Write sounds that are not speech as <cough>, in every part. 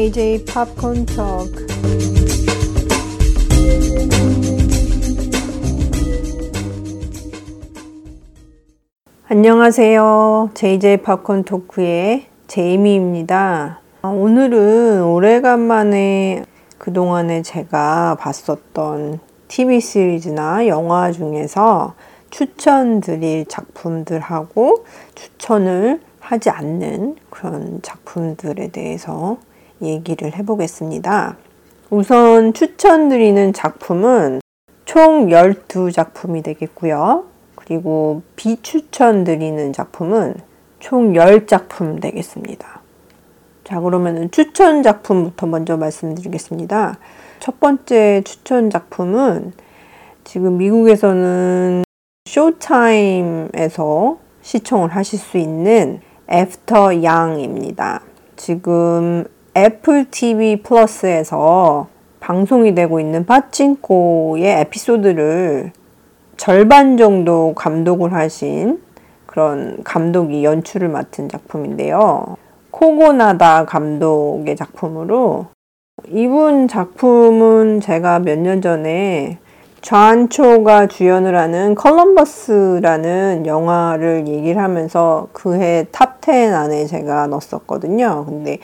JJ Popcorn Talk. 안녕하세요. JJ 팝콘 토크의 제이미입니다. 오늘은 오래간만에 그동안에 제가 봤었던 TV 시리즈나 영화 중에서 추천드릴 작품들하고 추천을 하지 않는 그런 작품들에 대해서 얘기를 해보겠습니다. 우선 추천드리는 작품은 총 12작품이 되겠고요. 그리고 비추천드리는 작품은 총 10작품 되겠습니다. 자, 그러면 추천 작품부터 먼저 말씀드리겠습니다. 첫 번째 추천 작품은 지금 미국에서는 Showtime에서 시청을 하실 수 있는 After Yang입니다. 지금 애플 TV 플러스에서 방송이 되고 있는 파친코의 에피소드를 절반 정도 감독을 하신 그런 감독이 연출을 맡은 작품인데요. 코고나다 감독의 작품으로 이분 작품은 제가 몇 년 전에 John Cho가 주연을 하는 Columbus라는 영화를 얘기를 하면서 그해 top 10 안에 제가 넣었었거든요. 근데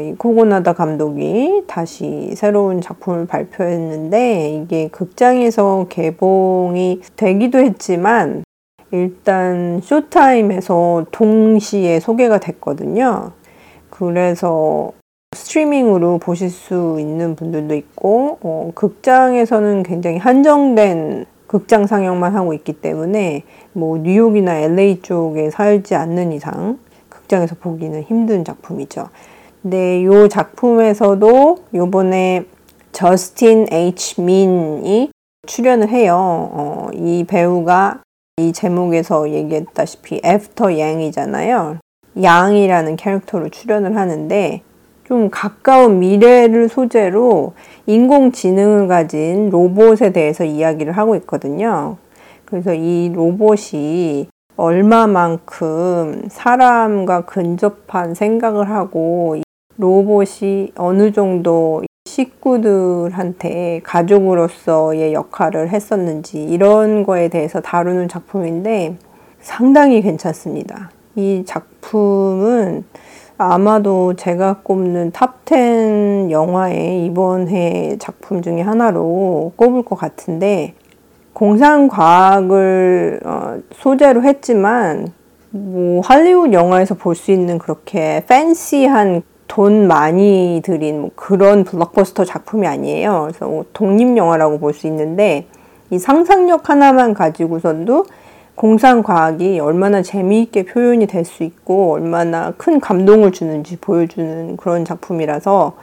이 코고나다 감독이 다시 새로운 작품을 발표했는데 이게 극장에서 개봉이 되기도 했지만 일단 Showtime에서 동시에 소개가 됐거든요. 그래서 스트리밍으로 보실 수 있는 분들도 있고 어, 극장에서는 굉장히 한정된 극장 상영만 하고 있기 때문에 뭐 뉴욕이나 LA 쪽에 살지 않는 이상 극장에서 보기는 힘든 작품이죠. 근데 이 작품에서도 요번에 저스틴 H 민이 출연을 해요. 어, 이 배우가 이 제목에서 얘기했다시피 애프터 양이잖아요. 양이라는 캐릭터로 출연을 하는데 좀 가까운 미래를 소재로 인공지능을 가진 로봇에 대해서 이야기를 하고 있거든요. 그래서 이 로봇이 얼마만큼 사람과 근접한 생각을 하고 로봇이 어느 정도 식구들한테 가족으로서의 역할을 했었는지 이런 거에 대해서 다루는 작품인데 상당히 괜찮습니다. 이 작품은 아마도 제가 꼽는 top 10 영화의 이번 해 작품 중에 하나로 꼽을 것 같은데 공상과학을 어, 소재로 했지만 뭐 할리우드 영화에서 볼 수 있는 그렇게 fancy한 돈 많이 들인 뭐 그런 블록버스터 작품이 아니에요. 그래서 뭐 독립 영화라고 볼 수 있는데 이 상상력 하나만 가지고선도 공상과학이 얼마나 재미있게 표현이 될 수 있고 얼마나 큰 감동을 주는지 보여주는 그런 작품이라서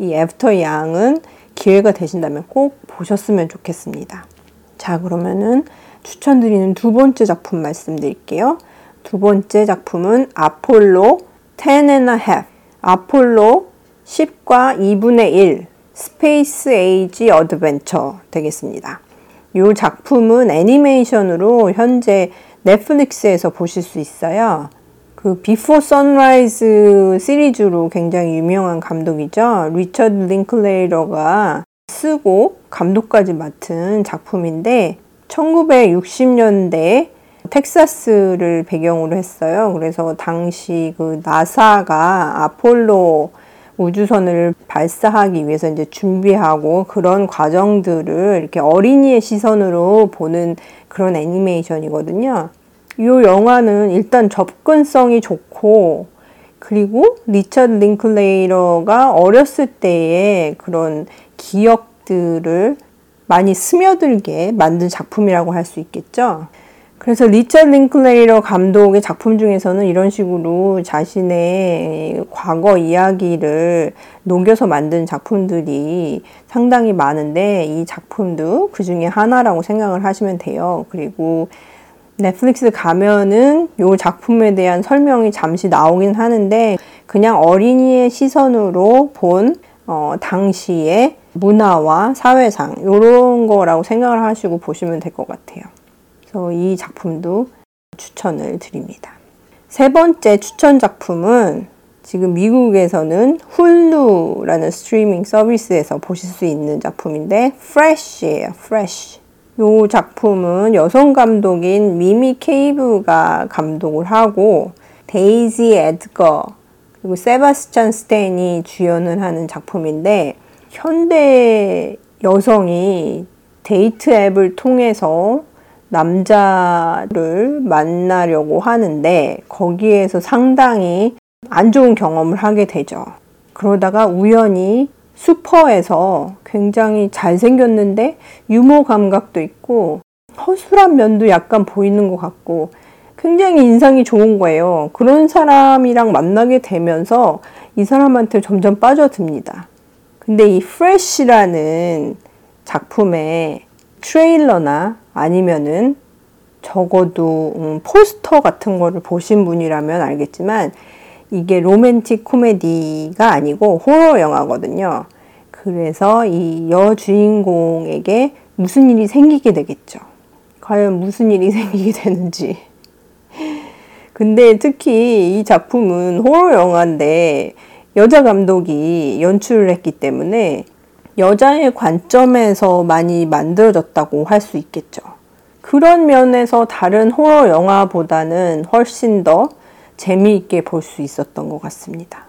이 애프터 양은 기회가 되신다면 꼭 보셨으면 좋겠습니다. 자, 그러면은 추천드리는 두 번째 작품 말씀드릴게요. 두 번째 작품은 아폴로 10 and a half. 아폴로 10과 2분의 1 Space Age Adventure 되겠습니다. 이 작품은 애니메이션으로 현재 넷플릭스에서 보실 수 있어요. 그 비포 선라이즈 시리즈로 굉장히 유명한 감독이죠. 리처드 링클레이러가 쓰고 감독까지 맡은 작품인데 1960년대 텍사스를 배경으로 했어요. 그래서 당시 그 나사가 아폴로 우주선을 발사하기 위해서 이제 준비하고 그런 과정들을 이렇게 어린이의 시선으로 보는 그런 애니메이션이거든요. 이 영화는 일단 접근성이 좋고 그리고 리처드 링클레이러가 어렸을 때의 그런 기억들을 많이 스며들게 만든 작품이라고 할 수 있겠죠. 그래서 리처드 링클레이러 감독의 작품 중에서는 이런 식으로 자신의 과거 이야기를 녹여서 만든 작품들이 상당히 많은데 이 작품도 그 중에 하나라고 생각을 하시면 돼요. 그리고 넷플릭스 가면은 이 작품에 대한 설명이 잠시 나오긴 하는데 그냥 어린이의 시선으로 본 어, 당시의 문화와 사회상 이런 거라고 생각을 하시고 보시면 될 것 같아요. 그래서 이 작품도 추천을 드립니다. 세 번째 추천 작품은 지금 미국에서는 훌루라는 스트리밍 서비스에서 보실 수 있는 작품인데 Fresh예요. Fresh. 이 작품은 여성 감독인 미미 케이브가 감독을 하고 데이지 에드거 그리고 세바스찬 스탠이 주연을 하는 작품인데 현대 여성이 데이트 앱을 통해서 남자를 만나려고 하는데 거기에서 상당히 안 좋은 경험을 하게 되죠. 그러다가 우연히 슈퍼에서 굉장히 잘생겼는데 유머 감각도 있고 허술한 면도 약간 보이는 것 같고 굉장히 인상이 좋은 거예요. 그런 사람이랑 만나게 되면서 이 사람한테 점점 빠져듭니다. 근데 이 프레쉬라는 작품의 트레일러나 아니면은 적어도 음, 포스터 같은 거를 보신 분이라면 알겠지만 이게 로맨틱 코미디가 아니고 호러 영화거든요. 그래서 이 여주인공에게 무슨 일이 생기게 되겠죠. 과연 무슨 일이 <laughs> 생기게 되는지. 근데 특히 이 작품은 호러 영화인데 여자 감독이 연출을 했기 때문에 여자의 관점에서 많이 만들어졌다고 할 수 있겠죠. 그런 면에서 다른 호러 영화보다는 훨씬 더 재미있게 볼 수 있었던 것 같습니다.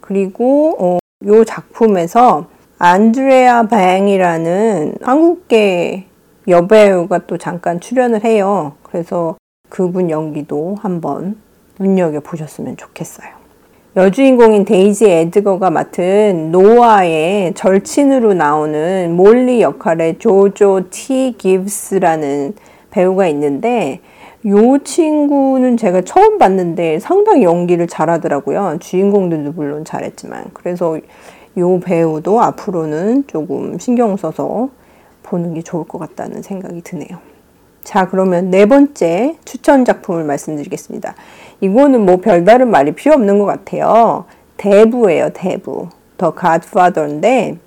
그리고 어, 이 작품에서 안드레아 뱅이라는 한국계 여배우가 또 잠깐 출연을 해요. 그래서 그분 연기도 한번 눈여겨보셨으면 좋겠어요. 여주인공인 데이지 에드거가 맡은 노아의 절친으로 나오는 몰리 역할의 조조 티 기브스라는 배우가 있는데 요 친구는 제가 처음 봤는데 상당히 연기를 잘하더라고요. 주인공들도 물론 잘했지만. 그래서 요 배우도 앞으로는 조금 신경 써서 보는 게 좋을 것 같다는 생각이 드네요. 자, 그러면 네 번째 추천 작품을 말씀드리겠습니다. 이거는 뭐 별다른 말이 필요 없는 것 같아요. 대부예요, 대부. 더 갓파더인데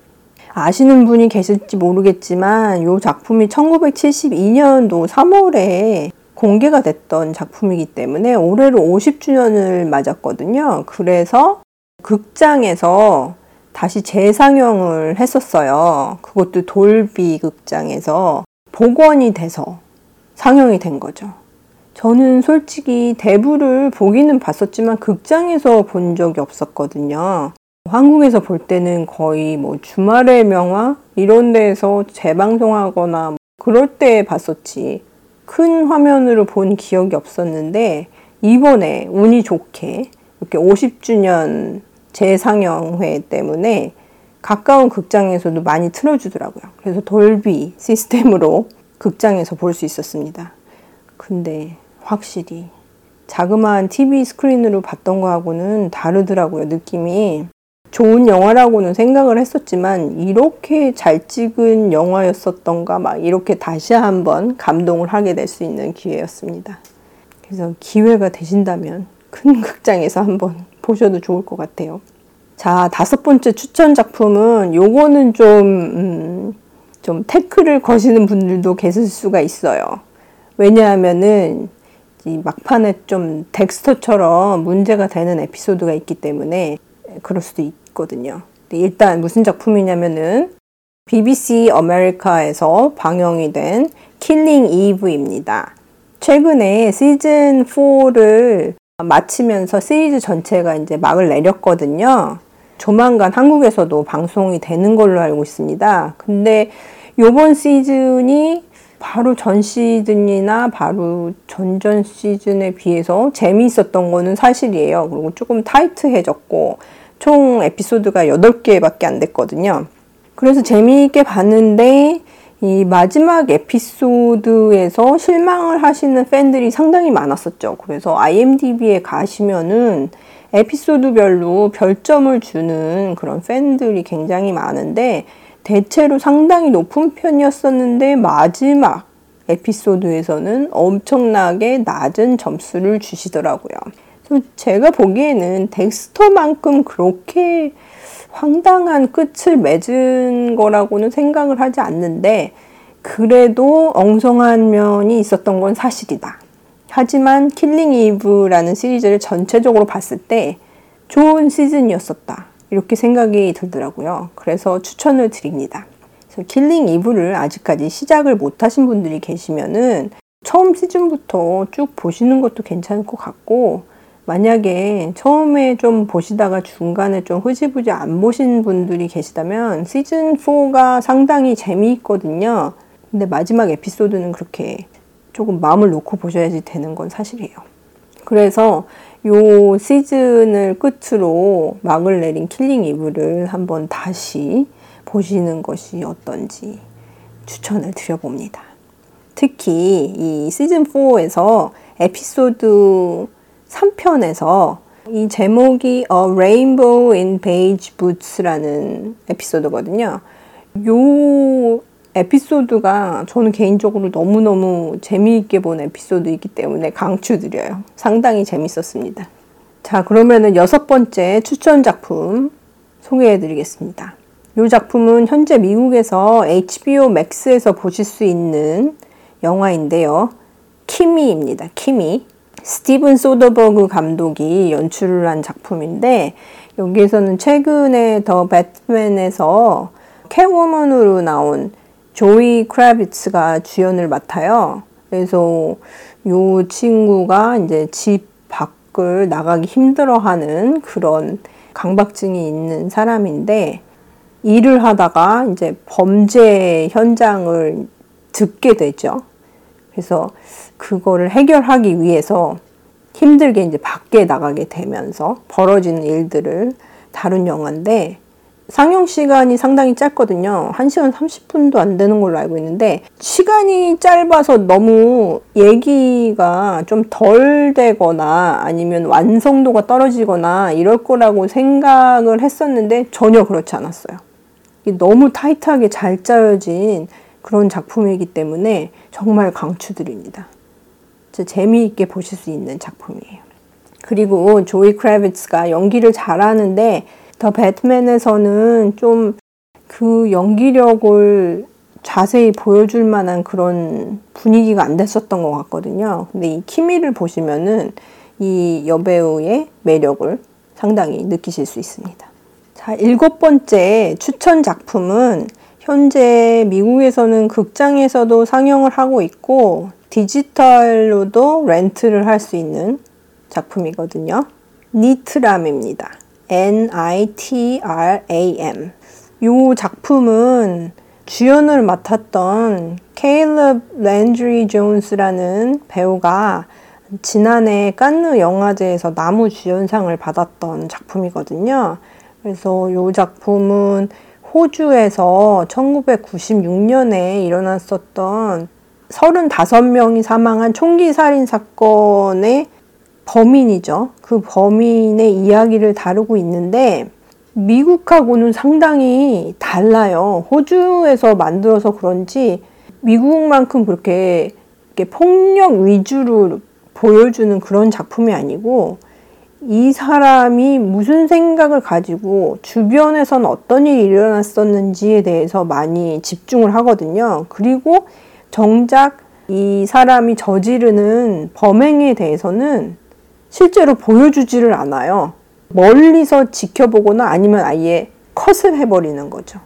아시는 분이 계실지 모르겠지만 이 작품이 1972년도 3월에 공개가 됐던 작품이기 때문에 올해로 50주년을 맞았거든요. 그래서 극장에서 다시 재상영을 했었어요. 그것도 돌비 극장에서 복원이 돼서 상영이 된 거죠. 저는 솔직히 대부를 보기는 봤었지만 극장에서 본 적이 없었거든요. 한국에서 볼 때는 거의 뭐 주말의 명화 이런 데에서 재방송하거나 그럴 때 봤었지. 큰 화면으로 본 기억이 없었는데 이번에 운이 좋게 이렇게 50주년 재상영회 때문에 가까운 극장에서도 많이 틀어주더라고요. 그래서 돌비 시스템으로 극장에서 볼 수 있었습니다. 근데 확실히 자그마한 TV 스크린으로 봤던 거하고는 다르더라고요, 느낌이. 좋은 영화라고는 생각을 했었지만 이렇게 잘 찍은 영화였었던가 막 이렇게 다시 한번 감동을 하게 될 수 있는 기회였습니다. 그래서 기회가 되신다면 큰 <laughs> 극장에서 한번 보셔도 좋을 것 같아요. 자, 다섯 번째 추천 작품은 요거는 좀, 음, 좀 태클을 거시는 분들도 계실 수가 있어요. 왜냐하면은 이 막판에 좀 덱스터처럼 문제가 되는 에피소드가 있기 때문에 그럴 수도 있거든요. 일단 무슨 작품이냐면은 BBC 아메리카에서 방영이 된 킬링 이브입니다. 최근에 시즌 4를 마치면서 시리즈 전체가 이제 막을 내렸거든요. 조만간 한국에서도 방송이 되는 걸로 알고 있습니다. 근데 요번 시즌이 바로 전 시즌이나 바로 전전 시즌에 비해서 재미있었던 거는 사실이에요. 그리고 조금 타이트해졌고 총 에피소드가 8개밖에 안 됐거든요. 그래서 재미있게 봤는데 이 마지막 에피소드에서 실망을 하시는 팬들이 상당히 많았었죠. 그래서 IMDb에 가시면은 에피소드별로 별점을 주는 그런 팬들이 굉장히 많은데 대체로 상당히 높은 편이었었는데 마지막 에피소드에서는 엄청나게 낮은 점수를 주시더라고요. 제가 보기에는 덱스터만큼 그렇게 황당한 끝을 맺은 거라고는 생각을 하지 않는데 그래도 엉성한 면이 있었던 건 사실이다. 하지만 킬링 이브라는 시리즈를 전체적으로 봤을 때 좋은 시즌이었었다. 이렇게 생각이 들더라고요. 그래서 추천을 드립니다. 그래서 킬링 이브를 아직까지 시작을 못 하신 분들이 계시면은 처음 시즌부터 쭉 보시는 것도 괜찮을 것 같고 만약에 처음에 좀 보시다가 중간에 좀 흐지부지 안 보신 분들이 계시다면 시즌 4가 상당히 재미있거든요. 근데 마지막 에피소드는 그렇게 조금 마음을 놓고 보셔야지 되는 건 사실이에요. 그래서 요 시즌을 끝으로 막을 내린 킬링 이브를 한번 다시 보시는 것이 어떤지 추천을 드려봅니다. 특히 이 시즌 4에서 에피소드 3편에서 이 제목이 A Rainbow in Beige Boots라는 에피소드거든요. 요 에피소드가 저는 개인적으로 너무너무 재미있게 본 에피소드이기 때문에 강추드려요. 상당히 재밌었습니다. 자, 그러면은 여섯 번째 추천 작품 소개해 드리겠습니다. 이 작품은 현재 미국에서 HBO Max에서 보실 수 있는 영화인데요. 키미입니다. 키미. 스티븐 소더버그 감독이 연출을 한 작품인데 여기에서는 최근에 더 배트맨에서 캐워먼으로 나온 조이 크라비츠가 주연을 맡아요. 그래서 요 친구가 이제 집 밖을 나가기 힘들어하는 그런 강박증이 있는 사람인데 일을 하다가 이제 범죄 현장을 듣게 되죠. 그래서 그거를 해결하기 위해서 힘들게 이제 밖에 나가게 되면서 벌어지는 일들을 다룬 영화인데 상영 시간이 상당히 짧거든요. 1시간 30분도 안 되는 걸로 알고 있는데 시간이 짧아서 너무 얘기가 좀 덜 되거나 아니면 완성도가 떨어지거나 이럴 거라고 생각을 했었는데 전혀 그렇지 않았어요. 너무 타이트하게 잘 짜여진 그런 작품이기 때문에 정말 강추드립니다. 재미있게 보실 수 있는 작품이에요. 그리고 조이 크래비츠가 연기를 잘하는데 더 배트맨에서는 좀 그 연기력을 자세히 보여줄 만한 그런 분위기가 안 됐었던 것 같거든요. 근데 이 키미를 보시면은 이 여배우의 매력을 상당히 느끼실 수 있습니다. 자, 일곱 번째 추천 작품은 현재 미국에서는 극장에서도 상영을 하고 있고 디지털로도 렌트를 할 수 있는 작품이거든요. 니트람입니다. N-I-T-R-A-M. 이 작품은 주연을 맡았던 케일럽 랜드리 존스라는 배우가 지난해 깐느 영화제에서 나무 주연상을 받았던 작품이거든요. 그래서 이 작품은 호주에서 1996년에 일어났었던 35명이 사망한 총기 살인 사건의 범인이죠. 그 범인의 이야기를 다루고 있는데 미국하고는 상당히 달라요. 호주에서 만들어서 그런지 미국만큼 그렇게 폭력 위주로 보여주는 그런 작품이 아니고 이 사람이 무슨 생각을 가지고 주변에선 어떤 일이 일어났었는지에 대해서 많이 집중을 하거든요. 그리고 정작 이 사람이 저지르는 범행에 대해서는 실제로 보여주지를 않아요. 멀리서 지켜보거나 아니면 아예 컷을 해버리는 거죠.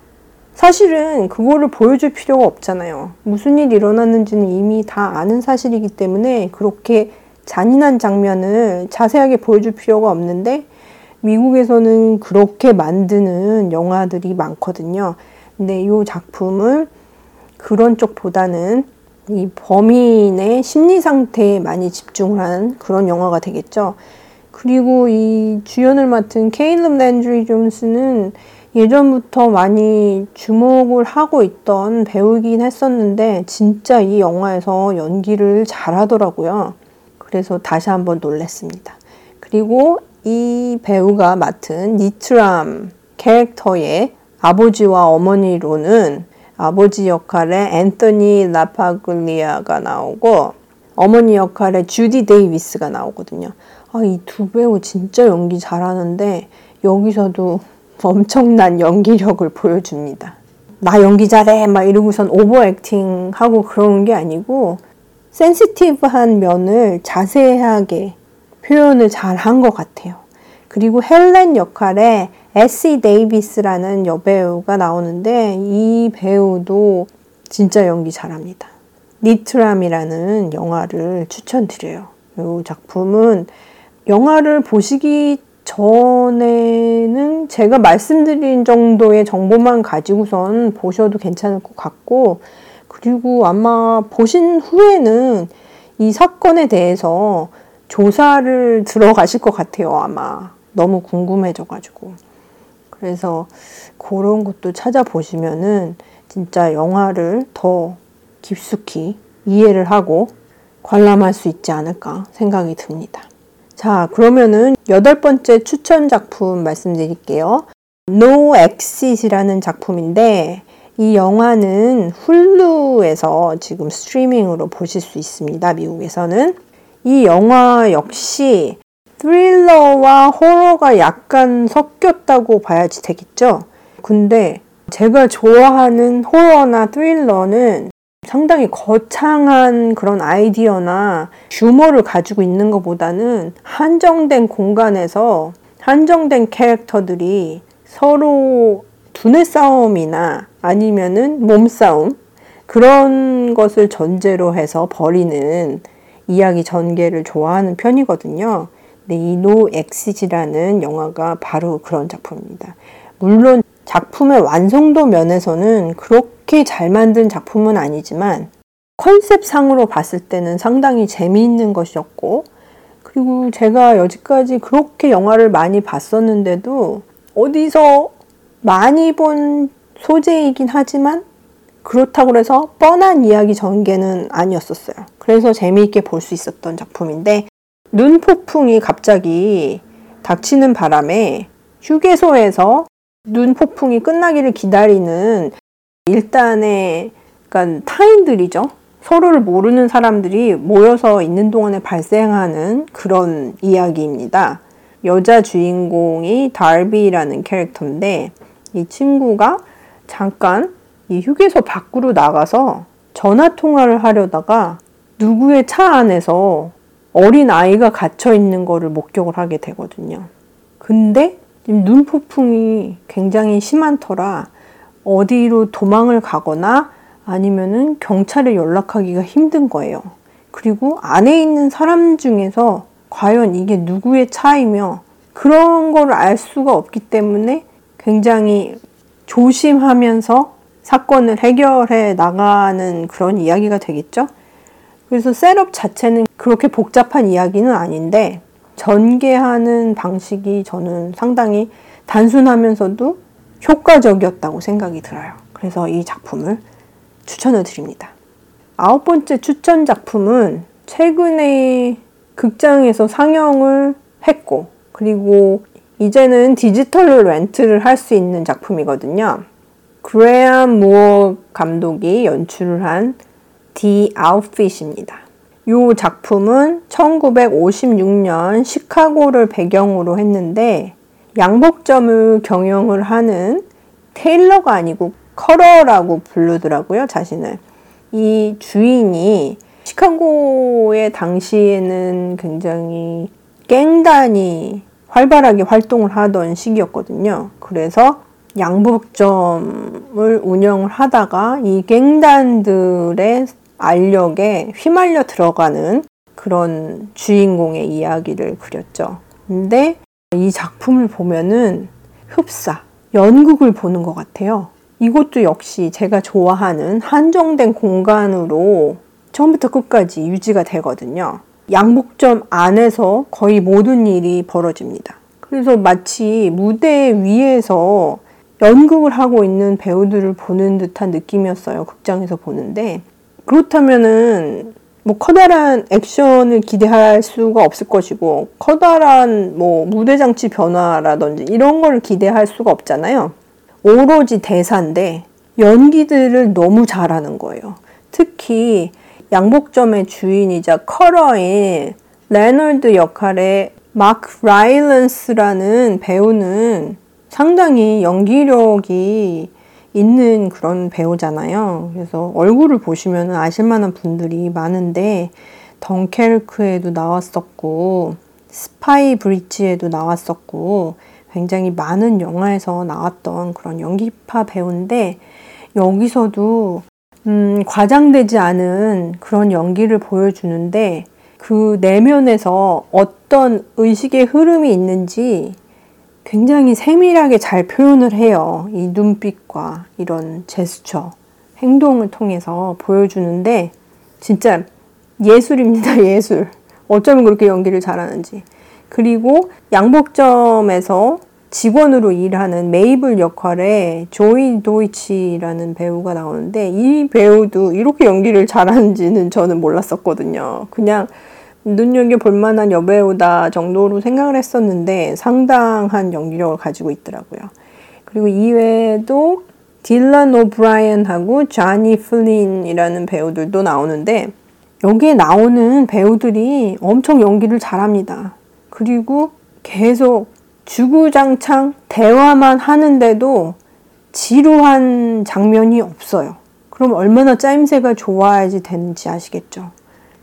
사실은 그거를 보여줄 필요가 없잖아요. 무슨 일이 일어났는지는 이미 다 아는 사실이기 때문에 그렇게 잔인한 장면을 자세하게 보여줄 필요가 없는데 미국에서는 그렇게 만드는 영화들이 많거든요. 근데 이 작품은 그런 쪽보다는 이 범인의 심리 상태에 많이 집중을 한 그런 영화가 되겠죠. 그리고 이 주연을 맡은 케일럽 랜드리 존스는 예전부터 많이 주목을 하고 있던 배우이긴 했었는데 진짜 이 영화에서 연기를 잘하더라고요. 그래서 다시 한번 놀랐습니다. 그리고 이 배우가 맡은 니트람 캐릭터의 아버지와 어머니로는 아버지 역할에 앤토니 라파글리아가 나오고 어머니 역할에 주디 데이비스가 나오거든요. 아, 이 두 배우 진짜 연기 잘하는데 여기서도 <laughs> 엄청난 연기력을 보여줍니다. 나 연기 잘해 막 이러고선 over acting 하고 그러는 게 아니고 센시티브한 면을 자세하게 표현을 잘 한 것 같아요. 그리고 헬렌 역할에 에시 데이비스라는 여배우가 나오는데 이 배우도 진짜 연기 잘합니다. 니트람이라는 영화를 추천드려요. 이 작품은 영화를 보시기 전에는 제가 말씀드린 정도의 정보만 가지고선 보셔도 괜찮을 것 같고, 그리고 아마 보신 후에는 이 사건에 대해서 조사를 들어가실 것 같아요, 아마. 너무 궁금해져가지고. 그래서 그런 것도 찾아보시면은 진짜 영화를 더 깊숙이 이해를 하고 관람할 수 있지 않을까 생각이 듭니다. 자, 그러면은 여덟 번째 추천 작품 말씀드릴게요. No Exit이라는 작품인데 이 영화는 훌루에서 지금 스트리밍으로 보실 수 있습니다. 미국에서는. 이 영화 역시 스릴러와 호러가 약간 섞였다고 봐야지 되겠죠? 근데 제가 좋아하는 호러나 스릴러는 상당히 거창한 그런 아이디어나 유머를 가지고 있는 것보다는 한정된 공간에서 한정된 캐릭터들이 서로 두뇌 싸움이나 아니면은 몸싸움 그런 것을 전제로 해서 벌이는 이야기 전개를 좋아하는 편이거든요. 근데 이노 엑시지라는 영화가 바로 그런 작품입니다. 물론 작품의 완성도 면에서는 그렇게 잘 만든 작품은 아니지만 컨셉상으로 봤을 때는 상당히 재미있는 것이었고 그리고 제가 여지까지 그렇게 영화를 많이 봤었는데도 어디서 많이 본 소재이긴 하지만 그렇다고 해서 뻔한 이야기 전개는 아니었었어요. 그래서 재미있게 볼 수 있었던 작품인데 눈폭풍이 갑자기 닥치는 바람에 휴게소에서 눈폭풍이 끝나기를 기다리는 일단의 그러니까 타인들이죠. 서로를 모르는 사람들이 모여서 있는 동안에 발생하는 그런 이야기입니다. 여자 주인공이 달비라는 캐릭터인데 이 친구가 잠깐 이 휴게소 밖으로 나가서 전화 통화를 하려다가 누구의 차 안에서 어린 아이가 갇혀 있는 거를 목격을 하게 되거든요. 근데 눈폭풍이 굉장히 심한 터라 어디로 도망을 가거나 아니면은 경찰에 연락하기가 힘든 거예요. 그리고 안에 있는 사람 중에서 과연 이게 누구의 차이며 그런 걸 알 수가 없기 때문에 굉장히 조심하면서 사건을 해결해 나가는 그런 이야기가 되겠죠. 그래서 셋업 자체는 그렇게 복잡한 이야기는 아닌데 전개하는 방식이 저는 상당히 단순하면서도 효과적이었다고 생각이 들어요. 그래서 이 작품을 추천을 드립니다. 아홉 번째 추천 작품은 최근에 극장에서 상영을 했고, 그리고 이제는 디지털로 렌트를 할 수 있는 작품이거든요. 그레암 무어 감독이 연출을 한 The Outfit입니다. 이 작품은 1956년 시카고를 배경으로 했는데 양복점을 경영을 하는 테일러가 아니고 커러라고 부르더라고요, 자신을. 이 주인이 시카고의 당시에는 굉장히 갱단이 활발하게 활동을 하던 시기였거든요. 그래서 양복점을 운영을 하다가 이 갱단들의 알력에 휘말려 들어가는 그런 주인공의 이야기를 그렸죠. 근데 이 작품을 보면은 흡사, 연극을 보는 것 같아요. 이것도 역시 제가 좋아하는 한정된 공간으로 처음부터 끝까지 유지가 되거든요. 양복점 안에서 거의 모든 일이 벌어집니다. 그래서 마치 무대 위에서 연극을 하고 있는 배우들을 보는 듯한 느낌이었어요. 극장에서 보는데. 그렇다면은 뭐 커다란 액션을 기대할 수가 없을 것이고 커다란 뭐 무대 장치 변화라든지 이런 걸 기대할 수가 없잖아요. 오로지 대사인데 연기들을 너무 잘하는 거예요. 특히 양복점의 주인이자 cutter인 레널드 역할의 마크 라일런스라는 배우는 상당히 연기력이 있는 그런 배우잖아요. 그래서 얼굴을 보시면 아실 만한 분들이 많은데 덩켈크에도 나왔었고 스파이 브리지에도 나왔었고 굉장히 많은 영화에서 나왔던 그런 연기파 배우인데 여기서도 음, 과장되지 않은 그런 연기를 보여주는데 그 내면에서 어떤 의식의 흐름이 있는지 굉장히 세밀하게 잘 표현을 해요. 이 눈빛과 이런 제스처, 행동을 통해서 보여주는데 진짜 예술입니다, <laughs> 예술. 어쩌면 그렇게 연기를 잘하는지. 그리고 양복점에서 직원으로 일하는 메이블 역할에 조이 도이치라는 배우가 나오는데 이 배우도 이렇게 연기를 잘하는지는 저는 몰랐었거든요. 그냥 눈여겨볼 만한 여배우다 정도로 생각을 했었는데 상당한 연기력을 가지고 있더라고요. 그리고 이외에도 딜런 오브라이언하고 자니 플린이라는 배우들도 나오는데 여기에 나오는 배우들이 엄청 연기를 잘합니다. 그리고 계속 주구장창 대화만 하는데도 지루한 장면이 없어요. 그럼 얼마나 짜임새가 좋아야지 되는지 아시겠죠?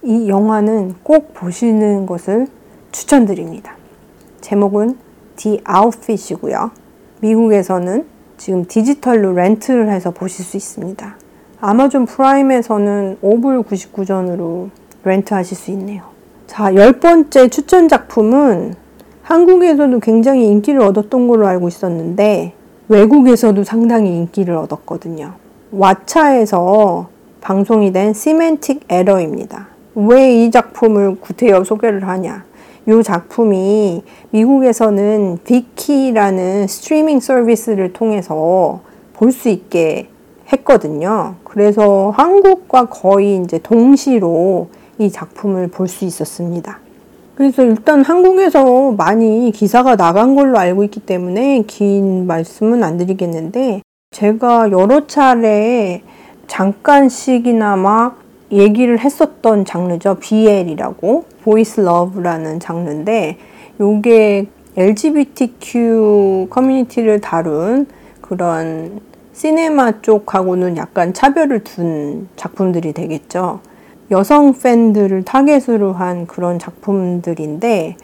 이 영화는 꼭 보시는 것을 추천드립니다. 제목은 The Outfit이고요. 미국에서는 지금 디지털로 렌트를 해서 보실 수 있습니다. 아마존 프라임에서는 5불 99전으로 렌트하실 수 있네요. 자, 열 번째 추천 작품은 한국에서도 굉장히 인기를 얻었던 걸로 알고 있었는데 외국에서도 상당히 인기를 얻었거든요. 왓챠에서 방송이 된 Semantic Error입니다. 왜 이 작품을 구태여 소개를 하냐? 이 작품이 미국에서는 비키라는 스트리밍 서비스를 통해서 볼 수 있게 했거든요. 그래서 한국과 거의 이제 동시로 이 작품을 볼 수 있었습니다. 그래서 일단 한국에서 많이 기사가 나간 걸로 알고 있기 때문에 긴 말씀은 안 드리겠는데 제가 여러 차례 잠깐씩이나마 얘기를 했었던 장르죠. BL이라고 Boys Love라는 장르인데 요게 LGBTQ 커뮤니티를 다룬 그런 시네마 쪽하고는 약간 차별을 둔 작품들이 되겠죠. 여성 팬들을 타겟으로 한 그런 작품들인데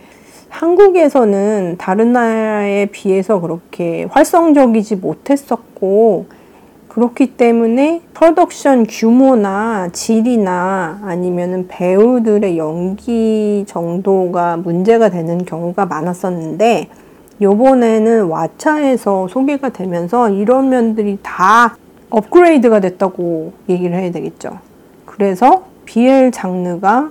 한국에서는 다른 나라에 비해서 그렇게 활성적이지 못했었고 그렇기 때문에 프로덕션 규모나 질이나 아니면은 배우들의 연기 정도가 문제가 되는 경우가 많았었는데 요번에는 왓챠에서 소개가 되면서 이런 면들이 다 업그레이드가 됐다고 얘기를 해야 되겠죠. 그래서 BL 장르가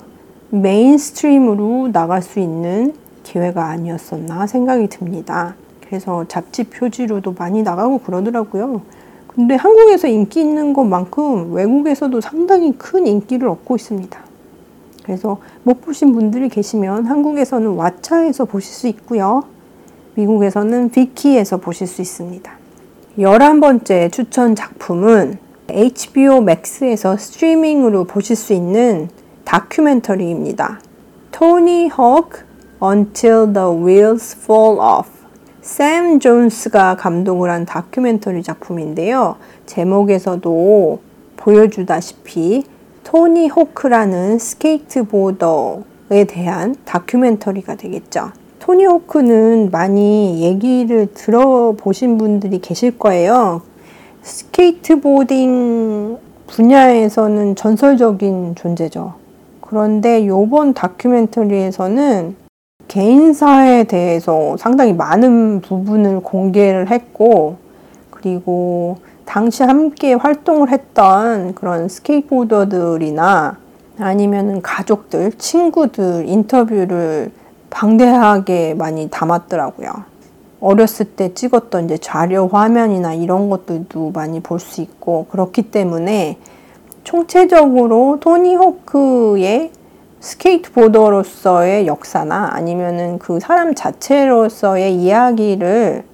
mainstream으로 나갈 수 있는 기회가 아니었었나 생각이 듭니다. 그래서 잡지 표지로도 많이 나가고 그러더라고요. 근데 한국에서 인기 있는 것만큼 외국에서도 상당히 큰 인기를 얻고 있습니다. 그래서 못 보신 분들이 계시면 한국에서는 왓챠에서 보실 수 있고요. 미국에서는 비키에서 보실 수 있습니다. 열한 번째 추천 작품은 HBO Max에서 스트리밍으로 보실 수 있는 다큐멘터리입니다. 토니 호크 Until the Wheels Fall Off 샘 존스가 감독을 한 다큐멘터리 작품인데요. 제목에서도 보여주다시피 토니 호크라는 skateboarder에 대한 다큐멘터리가 되겠죠. 토니 호크는 많이 얘기를 들어보신 분들이 계실 거예요. skateboarding 분야에서는 전설적인 존재죠. 그런데 요번 다큐멘터리에서는 개인사에 대해서 상당히 많은 부분을 공개를 했고, 그리고 당시 함께 활동을 했던 그런 스케이트보더들이나 아니면은 가족들, 친구들 인터뷰를 방대하게 많이 담았더라고요. 어렸을 때 찍었던 이제 자료 화면이나 이런 것들도 많이 볼 수 있고 그렇기 때문에 총체적으로 토니 호크의 스케이트보더로서의 역사나 아니면은 그 사람 자체로서의 이야기를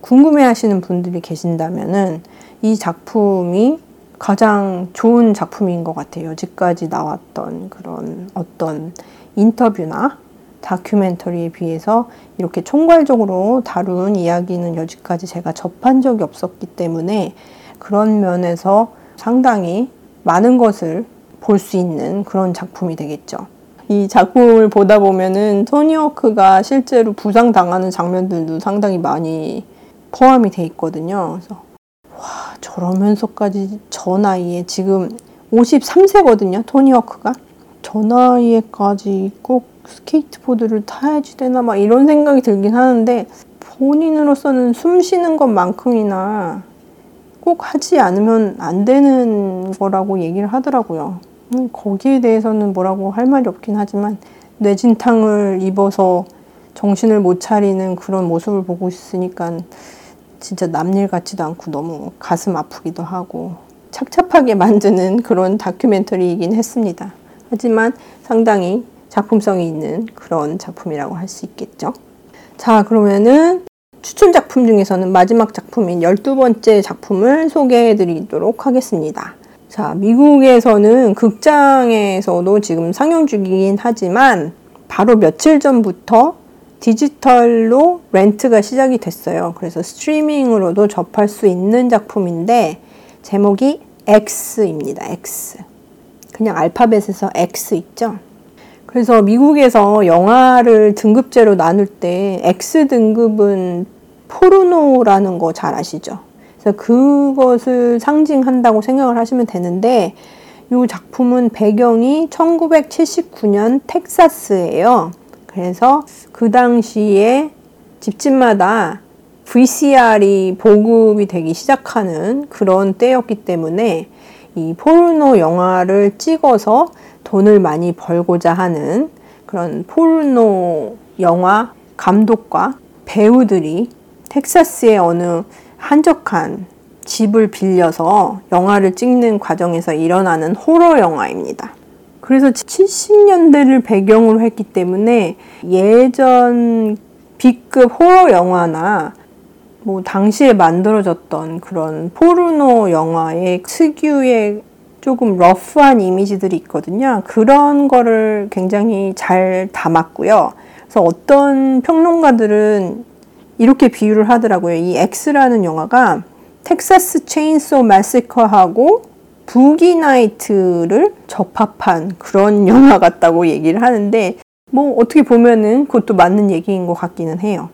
궁금해 하시는 분들이 계신다면은 이 작품이 가장 좋은 작품인 것 같아요. 여지까지 나왔던 그런 어떤 인터뷰나 다큐멘터리에 비해서 이렇게 총괄적으로 다룬 이야기는 여지까지 제가 접한 적이 없었기 때문에 그런 면에서 상당히 많은 것을 볼 수 있는 그런 작품이 되겠죠. 이 작품을 보다 보면은 토니 호크가 실제로 부상 당하는 장면들도 상당히 많이 포함이 돼 있거든요. 그래서 와 저러면서까지 저 나이에 지금 53세거든요. 토니 호크가 저 나이에까지 꼭 스케이트보드를 타야지 되나 막 이런 생각이 들긴 하는데 본인으로서는 숨 쉬는 것만큼이나 꼭 하지 않으면 안 되는 거라고 얘기를 하더라고요. 음, 거기에 대해서는 뭐라고 할 말이 없긴 하지만 뇌진탕을 입어서 정신을 못 차리는 그런 모습을 보고 있으니까 진짜 남일 같지도 않고 너무 가슴 아프기도 하고 착잡하게 <laughs> 만드는 그런 다큐멘터리이긴 했습니다. 하지만 상당히 작품성이 있는 그런 작품이라고 할 수 있겠죠. 자, 그러면은 추천 작품 중에서는 마지막 작품인 12번째 작품을 소개해 드리도록 하겠습니다. 자, 미국에서는 극장에서도 지금 상영 중이긴 하지만 바로 며칠 전부터 디지털로 렌트가 시작이 됐어요. 그래서 스트리밍으로도 접할 수 있는 작품인데 제목이 X입니다. X. 그냥 알파벳에서 X 있죠? 그래서 미국에서 영화를 등급제로 나눌 때 X 등급은 포르노라는 거 잘 아시죠? 그래서 그것을 상징한다고 생각을 하시면 되는데 이 작품은 배경이 1979년 텍사스예요. 그래서 그 당시에 집집마다 VCR이 보급이 되기 시작하는 그런 때였기 때문에 이 포르노 영화를 찍어서 돈을 많이 벌고자 하는 그런 포르노 영화 감독과 배우들이 텍사스의 어느 한적한 집을 빌려서 영화를 찍는 과정에서 일어나는 호러 영화입니다. 그래서 70년대를 배경으로 했기 때문에 예전 B급 호러 영화나 뭐 당시에 만들어졌던 그런 포르노 영화의 특유의 조금 러프한 이미지들이 있거든요. 그런 거를 굉장히 잘 담았고요. 그래서 어떤 평론가들은 이렇게 비유를 하더라고요. 이 X라는 영화가 텍사스 체인소 마시커하고 부기 나이트를 접합한 그런 <laughs> 영화 같다고 얘기를 하는데 뭐 어떻게 보면은 그것도 맞는 얘기인 것 같기는 해요.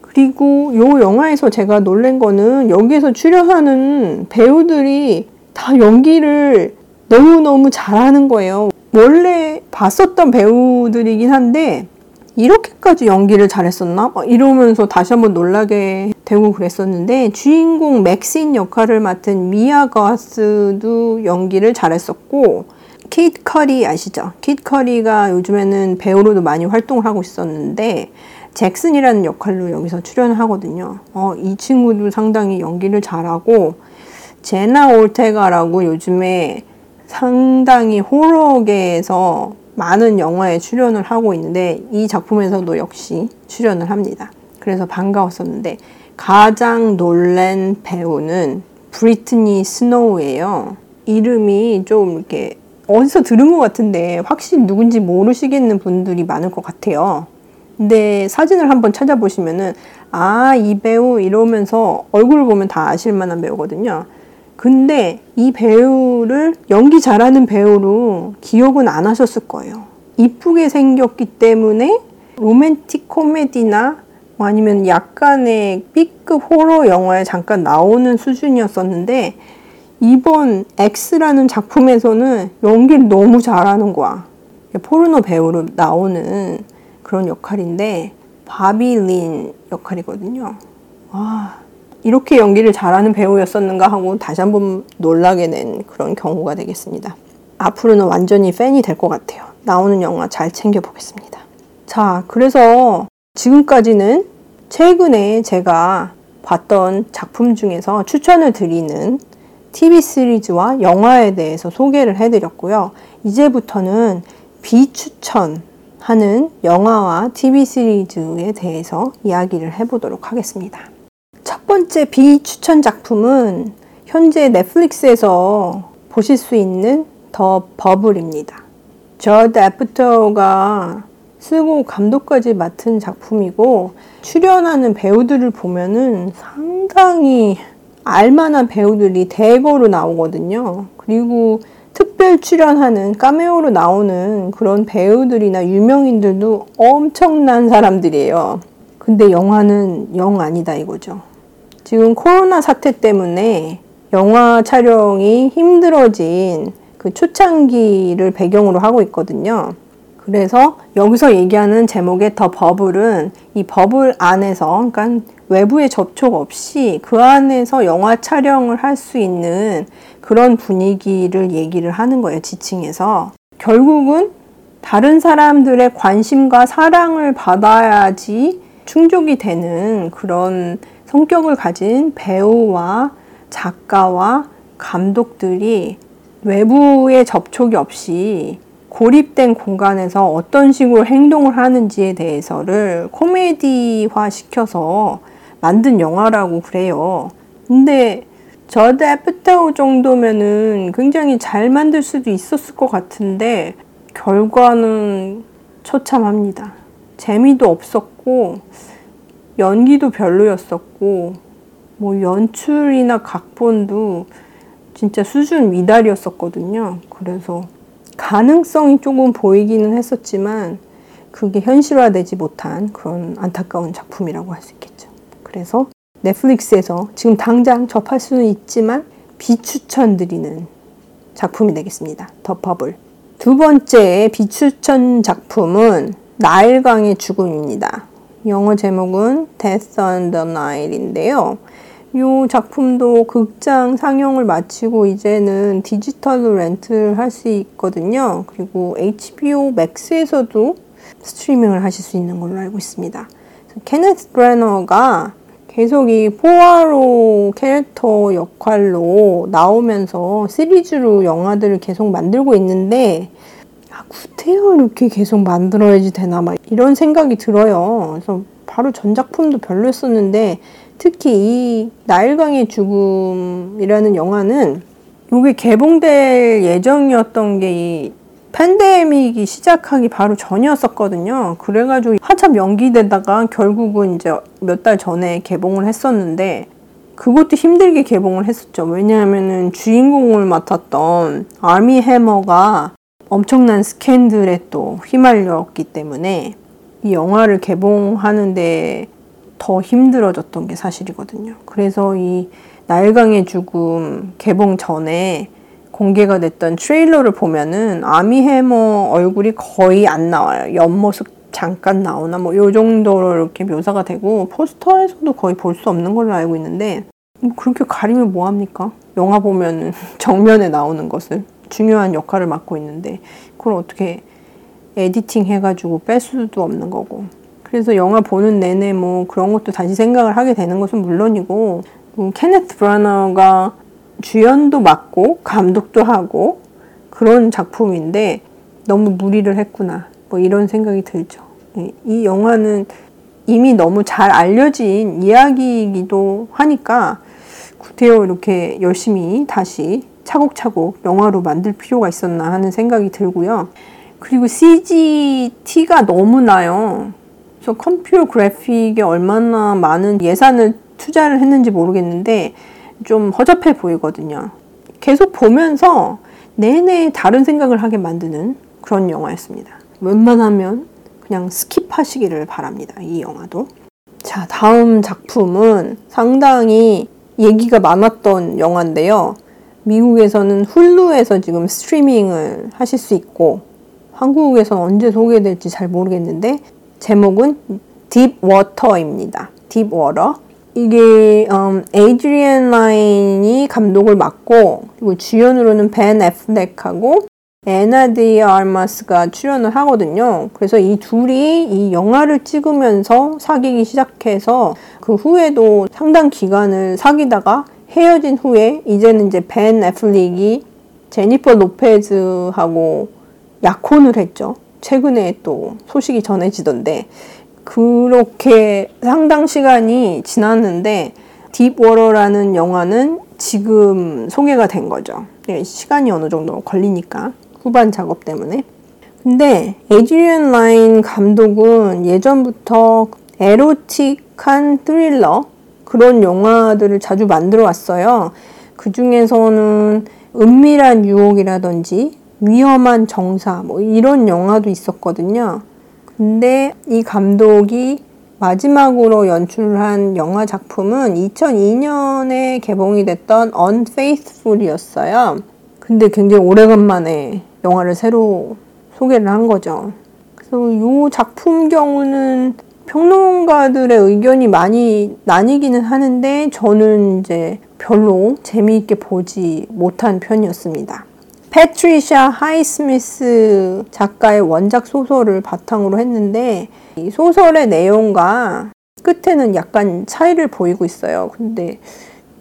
그리고 요 영화에서 제가 놀란 거는 여기에서 출연하는 배우들이 다 연기를 너무너무 잘하는 거예요. 원래 봤었던 배우들이긴 한데 이렇게까지 연기를 잘했었나? 이러면서 다시 한번 놀라게 되고 그랬었는데 주인공 맥신 역할을 맡은 미아 가스도 연기를 잘했었고 케이트 커리 아시죠? 케이트 커리가 요즘에는 배우로도 많이 활동을 하고 있었는데 잭슨이라는 역할로 여기서 출연을 하거든요. 어, 이 친구도 상당히 연기를 잘하고 제나 올테가라고 요즘에 상당히 호러계에서 많은 영화에 출연을 하고 있는데 이 작품에서도 역시 출연을 합니다. 그래서 반가웠었는데 가장 놀란 배우는 브리트니 스노우예요. 이름이 좀 이렇게 어디서 들은 것 같은데 확실히 누군지 모르시겠는 분들이 많을 것 같아요. 근데 사진을 한번 찾아보시면은 아, 이 배우 이러면서 얼굴을 보면 다 아실 만한 배우거든요. 근데 이 배우를 연기 잘하는 배우로 기억은 안 하셨을 거예요. 이쁘게 생겼기 때문에 로맨틱 코미디나 아니면 약간의 B급 호러 영화에 잠깐 나오는 수준이었었는데 이번 X라는 작품에서는 연기를 너무 잘하는 거야. 포르노 배우로 나오는 그런 역할인데 바비 린 역할이거든요. 와 이렇게 연기를 잘하는 배우였었는가 하고 다시 한번 놀라게 된 그런 경우가 되겠습니다. 앞으로는 완전히 팬이 될 것 같아요. 나오는 영화 잘 챙겨보겠습니다. 자, 그래서 지금까지는 최근에 제가 봤던 작품 중에서 추천을 드리는 TV 시리즈와 영화에 대해서 소개를 해드렸고요. 이제부터는 비추천하는 영화와 TV 시리즈에 대해서 이야기를 해보도록 하겠습니다. 첫 번째 비추천 작품은 현재 넷플릭스에서 보실 수 있는 더 버블입니다. 저드 애프터가 쓰고 감독까지 맡은 작품이고 출연하는 배우들을 보면은 상당히 알만한 배우들이 대거로 나오거든요. 그리고 특별 출연하는 까메오로 나오는 그런 배우들이나 유명인들도 엄청난 사람들이에요. 근데 영화는 영 아니다 이거죠. 지금 코로나 사태 때문에 영화 촬영이 힘들어진 그 초창기를 배경으로 하고 있거든요. 그래서 여기서 얘기하는 제목의 더 버블은 이 버블 안에서, 그러니까 외부의 접촉 없이 그 안에서 영화 촬영을 할 수 있는 그런 분위기를 얘기를 하는 거예요, 지칭해서. 결국은 다른 사람들의 관심과 사랑을 받아야지 충족이 되는 그런 성격을 가진 배우와 작가와 감독들이 외부의 접촉이 없이 고립된 공간에서 어떤 식으로 행동을 하는지에 대해서를 코미디화 시켜서 만든 영화라고 그래요. 근데 저드 애프타우 정도면은 굉장히 잘 만들 수도 있었을 것 같은데 결과는 처참합니다. 재미도 없었고 연기도 별로였었고 뭐 연출이나 각본도 진짜 수준 미달이었었거든요. 그래서 가능성이 조금 보이기는 했었지만 그게 현실화되지 못한 그런 안타까운 작품이라고 할 수 있겠죠. 그래서 넷플릭스에서 지금 당장 접할 수는 있지만 비추천드리는 작품이 되겠습니다. The Bubble. 두 번째 비추천 작품은 나일강의 죽음입니다. 영어 제목은 Death on the Nile인데요. 이 작품도 극장 상영을 마치고 이제는 디지털로 렌트를 할 수 있거든요. 그리고 HBO 맥스에서도 스트리밍을 하실 수 있는 걸로 알고 있습니다. 케네스 브레너가 계속 이 포아로 캐릭터 역할로 나오면서 시리즈로 영화들을 계속 만들고 있는데 아, 구태여 이렇게 계속 만들어야지 되나 막 이런 생각이 들어요. 그래서 바로 전작품도 별로였었는데 특히 이 나일강의 죽음이라는 영화는 이게 개봉될 예정이었던 게 이 팬데믹이 시작하기 바로 전이었었거든요. 그래가지고 한참 연기되다가 결국은 이제 몇 달 전에 개봉을 했었는데 그것도 힘들게 개봉을 했었죠. 왜냐하면은 주인공을 맡았던 아미 해머가 엄청난 스캔들에 또 휘말렸기 때문에 이 영화를 개봉하는데 더 힘들어졌던 게 사실이거든요. 그래서 이 나일강의 죽음 개봉 전에 공개가 됐던 트레일러를 보면은 아미 해머 얼굴이 거의 안 나와요. 옆모습 잠깐 나오나 뭐 요 정도로 이렇게 묘사가 되고 포스터에서도 거의 볼 수 없는 걸로 알고 있는데 뭐 그렇게 가리면 뭐 합니까? 영화 보면은 <laughs> 정면에 나오는 것을 중요한 역할을 맡고 있는데 그걸 어떻게 에디팅 해가지고 뺄 수도 없는 거고 그래서 영화 보는 내내 뭐 그런 것도 다시 생각을 하게 되는 것은 물론이고 뭐 케네트 브라너가 주연도 맡고 감독도 하고 그런 작품인데 너무 무리를 했구나 뭐 이런 생각이 들죠. 이 영화는 이미 너무 잘 알려진 이야기이기도 하니까 구태여 이렇게 열심히 다시 차곡차곡 영화로 만들 필요가 있었나 하는 생각이 들고요. 그리고 CGT가 너무 나요. 그래서 컴퓨터 그래픽에 얼마나 많은 예산을 투자를 했는지 모르겠는데 좀 허접해 보이거든요. 계속 보면서 내내 다른 생각을 하게 만드는 그런 영화였습니다. 웬만하면 그냥 스킵하시기를 바랍니다. 이 영화도. 자, 다음 작품은 상당히 얘기가 많았던 영화인데요. 미국에서는 훌루에서 지금 스트리밍을 하실 수 있고 한국에서는 언제 소개될지 잘 모르겠는데 제목은 Deep Water입니다. Deep Water. 이게 음, 에이드리언 라인이 감독을 맡고 그리고 주연으로는 벤 애플렉하고 에나 디 아마스가 출연을 하거든요. 그래서 이 둘이 이 영화를 찍으면서 사귀기 시작해서 그 후에도 상당 기간을 사귀다가 헤어진 후에 이제는 이제 벤 애플렉이 제니퍼 로페즈하고 약혼을 했죠. 최근에 또 소식이 전해지던데 그렇게 상당 시간이 지났는데 딥워러라는 영화는 지금 소개가 된 거죠. 네, 시간이 어느 정도 걸리니까 후반 작업 때문에. 근데 에드리언 라인 감독은 예전부터 에로틱한 스릴러 그런 영화들을 자주 만들어 왔어요. 그 중에서는 은밀한 유혹이라든지 위험한 정사 뭐 이런 영화도 있었거든요. 근데 이 감독이 마지막으로 연출한 영화 작품은 2002년에 개봉이 됐던 Unfaithful이었어요. 근데 굉장히 오래간만에 영화를 새로 소개를 한 거죠. 그래서 이 작품 경우는 평론가들의 의견이 많이 나뉘기는 하는데 저는 이제 별로 재미있게 보지 못한 편이었습니다. 패트리샤 하이스미스 작가의 원작 소설을 바탕으로 했는데 이 소설의 내용과 끝에는 약간 차이를 보이고 있어요. 근데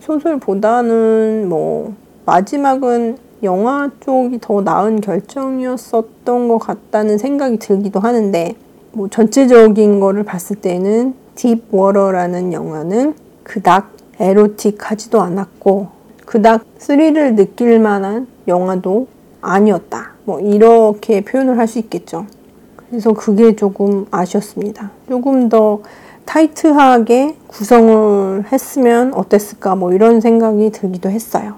소설보다는 뭐 마지막은 영화 쪽이 더 나은 결정이었었던 것 같다는 생각이 들기도 하는데 뭐 전체적인 거를 봤을 때는 딥 워러라는 영화는 그닥 에로틱하지도 않았고 그닥 스릴을 느낄 만한 영화도 아니었다. 뭐 이렇게 표현을 할 수 있겠죠. 그래서 그게 조금 아쉬웠습니다. 조금 더 타이트하게 구성을 했으면 어땠을까 뭐 이런 생각이 들기도 했어요.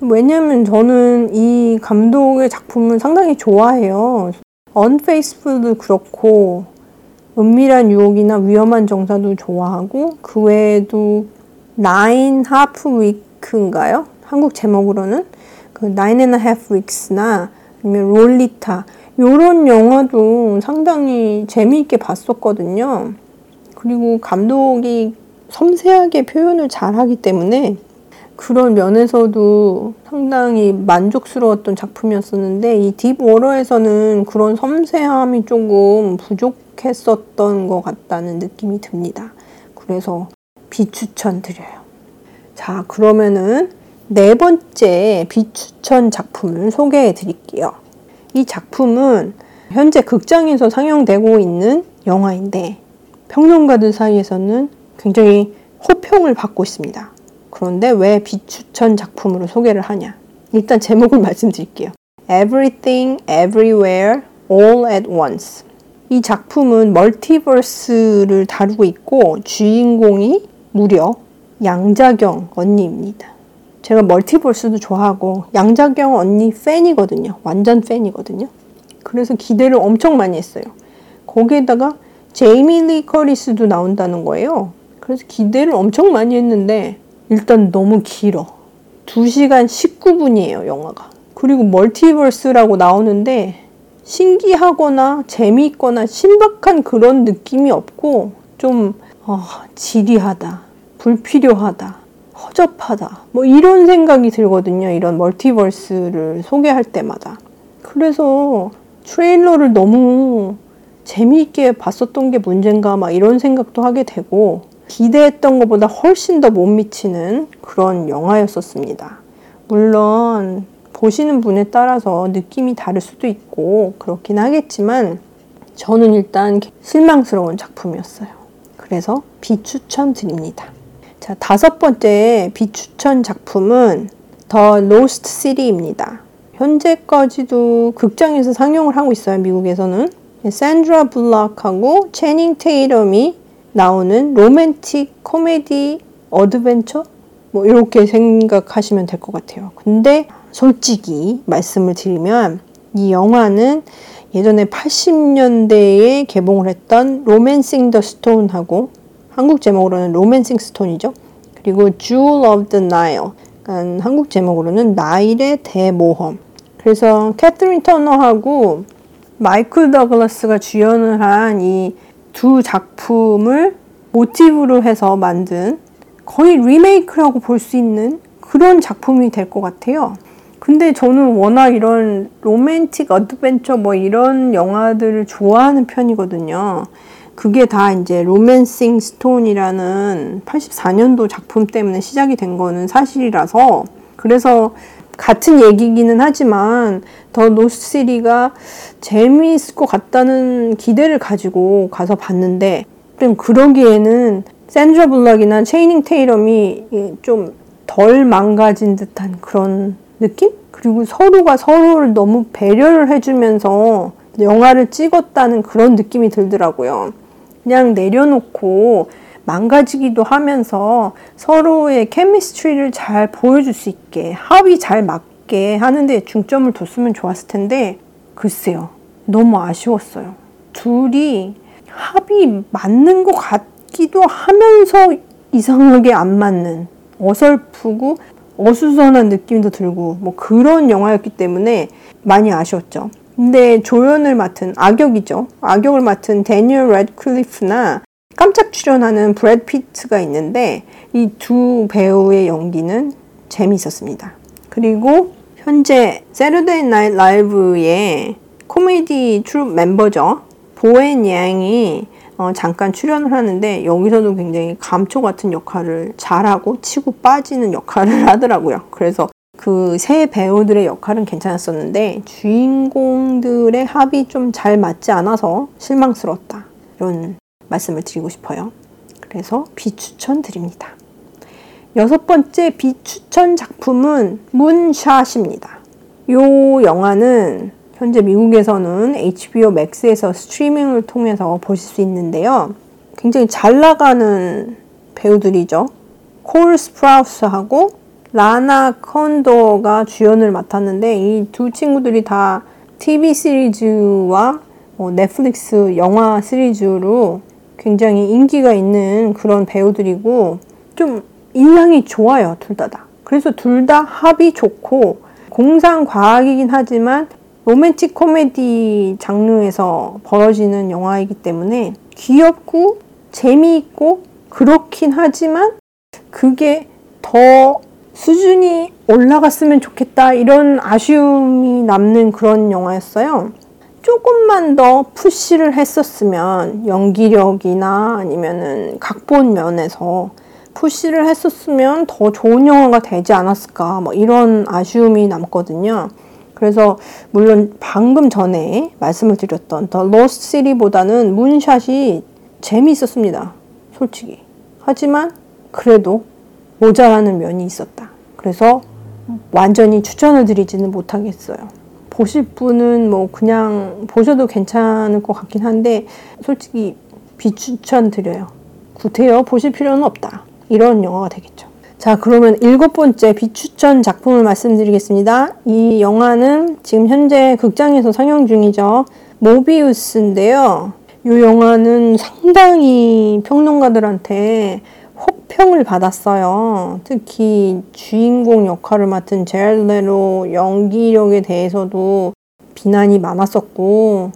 왜냐면 저는 이 감독의 작품을 상당히 좋아해요. 언페이스풀도 그렇고 은밀한 유혹이나 위험한 정사도 좋아하고 그 외에도 Nine Half Week인가요? 한국 제목으로는 그 Nine and Half Weeks나 아니면 롤리타 요런 영화도 상당히 재미있게 봤었거든요. 그리고 감독이 섬세하게 표현을 잘하기 때문에 그런 면에서도 상당히 만족스러웠던 작품이었었는데 이 Deep Water에서는 그런 섬세함이 조금 부족했었던 것 같다는 느낌이 듭니다. 그래서 비추천 드려요. 자, 그러면은 네 번째 비추천 작품을 소개해 드릴게요. 이 작품은 현재 극장에서 상영되고 있는 영화인데 평론가들 사이에서는 굉장히 호평을 받고 있습니다. 그런데 왜 비추천 작품으로 소개를 하냐? 일단 제목을 <laughs> 말씀드릴게요. Everything, Everywhere, All at Once. 이 작품은 multiverse를 다루고 있고 주인공이 무려 양자경 언니입니다. 제가 multiverse도 좋아하고 양자경 언니 팬이거든요. 완전 팬이거든요. 그래서 기대를 엄청 많이 했어요. 거기에다가 제이미 리 커리스도 나온다는 거예요. 그래서 기대를 엄청 많이 했는데 일단 너무 길어. 2시간 19분이에요, 영화가. 그리고 multiverse라고 나오는데 신기하거나 재미있거나 신박한 그런 느낌이 없고 좀 어, 지리하다, 불필요하다, 허접하다 뭐 이런 생각이 들거든요. 이런 멀티버스를 소개할 때마다. 그래서 트레일러를 너무 재미있게 봤었던 게 문제인가 막 이런 생각도 하게 되고 기대했던 것보다 훨씬 더 못 미치는 그런 영화였었습니다. 물론 보시는 분에 따라서 느낌이 다를 수도 있고 그렇긴 하겠지만 저는 일단 실망스러운 작품이었어요. 그래서 비추천 드립니다. 자, 다섯 번째 비추천 작품은 The Lost City입니다. 현재까지도 극장에서 상영을 하고 있어요. 미국에서는. 샌드라 블락하고 채닝 테이럼이 나오는 로맨틱 코미디 어드벤처 뭐 이렇게 생각하시면 될 것 같아요. 근데 솔직히 말씀을 드리면 이 영화는 예전에 80년대에 개봉을 했던 Romancing the Stone하고 한국 제목으로는 Romancing Stone이죠. 그리고 Jewel of the Nile 그러니까 한국 제목으로는 나일의 대모험 그래서 캐트린 터너하고 마이클 더글라스가 주연을 한 이 두 작품을 모티브로 해서 만든 거의 리메이크라고 볼 수 있는 그런 작품이 될 것 같아요. 근데 저는 워낙 이런 로맨틱 어드벤처 뭐 이런 영화들을 좋아하는 편이거든요. 그게 다 이제 Romancing Stone이라는 84년도 작품 때문에 시작이 된 거는 사실이라서 그래서 같은 얘기기는 하지만 더 노스시리가 재미있을 것 같다는 기대를 가지고 가서 봤는데 좀 그러기에는 샌드라 블락이나 체이닝 테이럼이 좀 덜 망가진 듯한 그런 느낌? 그리고 서로가 서로를 너무 배려를 해주면서 영화를 찍었다는 그런 느낌이 들더라고요. 그냥 내려놓고 망가지기도 하면서 서로의 케미스트리를 잘 보여줄 수 있게 합이 잘 맞, 맞게 하는데 중점을 뒀으면 좋았을 텐데 글쎄요. 너무 아쉬웠어요. 둘이 합이 맞는 것 같기도 하면서 이상하게 안 맞는 어설프고 어수선한 느낌도 들고 뭐 그런 영화였기 때문에 많이 아쉬웠죠. 근데 조연을 맡은 악역이죠. 악역을 맡은 데니얼 래드클리프나 깜짝 출연하는 브래드 피트가 있는데 이 두 배우의 연기는 재미있었습니다. 그리고 현재 세르데이 나이트 라이브의 코미디 트룹 멤버죠. 보엔 양이 어, 잠깐 출연을 하는데 여기서도 굉장히 감초 같은 역할을 잘하고 치고 빠지는 역할을 <laughs> 하더라고요. 그래서 그 세 배우들의 역할은 괜찮았었는데 주인공들의 합이 좀 잘 맞지 않아서 실망스러웠다. 이런 말씀을 드리고 싶어요. 그래서 비추천 드립니다. 여섯 번째 비추천 작품은 문샷입니다. 이 영화는 현재 미국에서는 HBO Max에서 스트리밍을 통해서 보실 수 있는데요. 굉장히 잘 나가는 배우들이죠. 콜 스프라우스하고 라나 컨도가 주연을 맡았는데 이 두 친구들이 다 TV 시리즈와 뭐 넷플릭스 영화 시리즈로 굉장히 인기가 있는 그런 배우들이고 좀 인상이 좋아요, 둘 다 다. 그래서 둘 다 합이 좋고 공상 과학이긴 하지만 로맨틱 코미디 장르에서 벌어지는 영화이기 때문에 귀엽고 재미있고 그렇긴 하지만 그게 더 수준이 올라갔으면 좋겠다 이런 아쉬움이 남는 그런 영화였어요. 조금만 더 푸시를 했었으면 연기력이나 아니면은 각본 면에서 푸시를 했었으면 더 좋은 영화가 되지 않았을까 뭐 이런 아쉬움이 남거든요. 그래서 물론 방금 전에 말씀을 드렸던 더 로스트 시리보다는 문샷이 재미있었습니다. 솔직히. 하지만 그래도 모자라는 면이 있었다. 그래서 완전히 추천을 드리지는 못하겠어요. 보실 분은 뭐 그냥 보셔도 괜찮을 것 같긴 한데 솔직히 비추천 드려요. 구태여 보실 필요는 없다. 이런 영화가 되겠죠. 자, 그러면 일곱 번째 비추천 작품을 말씀드리겠습니다. 이 영화는 지금 현재 극장에서 상영 중이죠. 모비우스인데요. 이 영화는 상당히 평론가들한테 혹평을 받았어요. 특히 주인공 역할을 맡은 제알 레로 연기력에 대해서도 비난이 많았었고,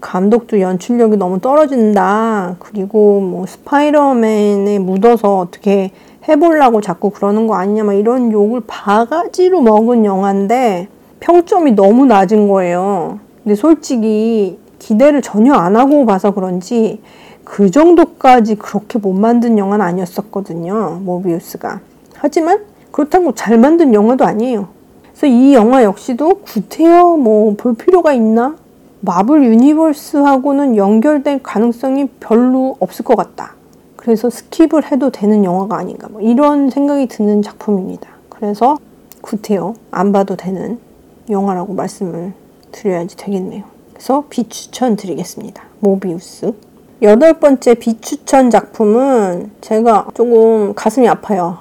감독도 연출력이 너무 떨어진다. 그리고 뭐 스파이더맨에 묻어서 어떻게 해보려고 자꾸 그러는 거 아니냐, 막 이런 욕을 바가지로 먹은 영화인데 평점이 너무 낮은 거예요. 근데 솔직히 기대를 전혀 안 하고 봐서 그런지 그 정도까지 그렇게 못 만든 영화는 아니었었거든요. 모비우스가. 하지만 그렇다고 잘 만든 영화도 아니에요. 그래서 이 영화 역시도 구태여 뭐 볼 필요가 있나? 마블 Universe하고는 연결될 가능성이 별로 없을 것 같다. 그래서 skip을 해도 되는 영화가 아닌가. 뭐 이런 생각이 드는 작품입니다. 그래서 구태여 안 봐도 되는 영화라고 말씀을 드려야지 되겠네요. 그래서 비추천 드리겠습니다. 모비우스. 여덟 번째 비추천 작품은 제가 조금 가슴이 아파요.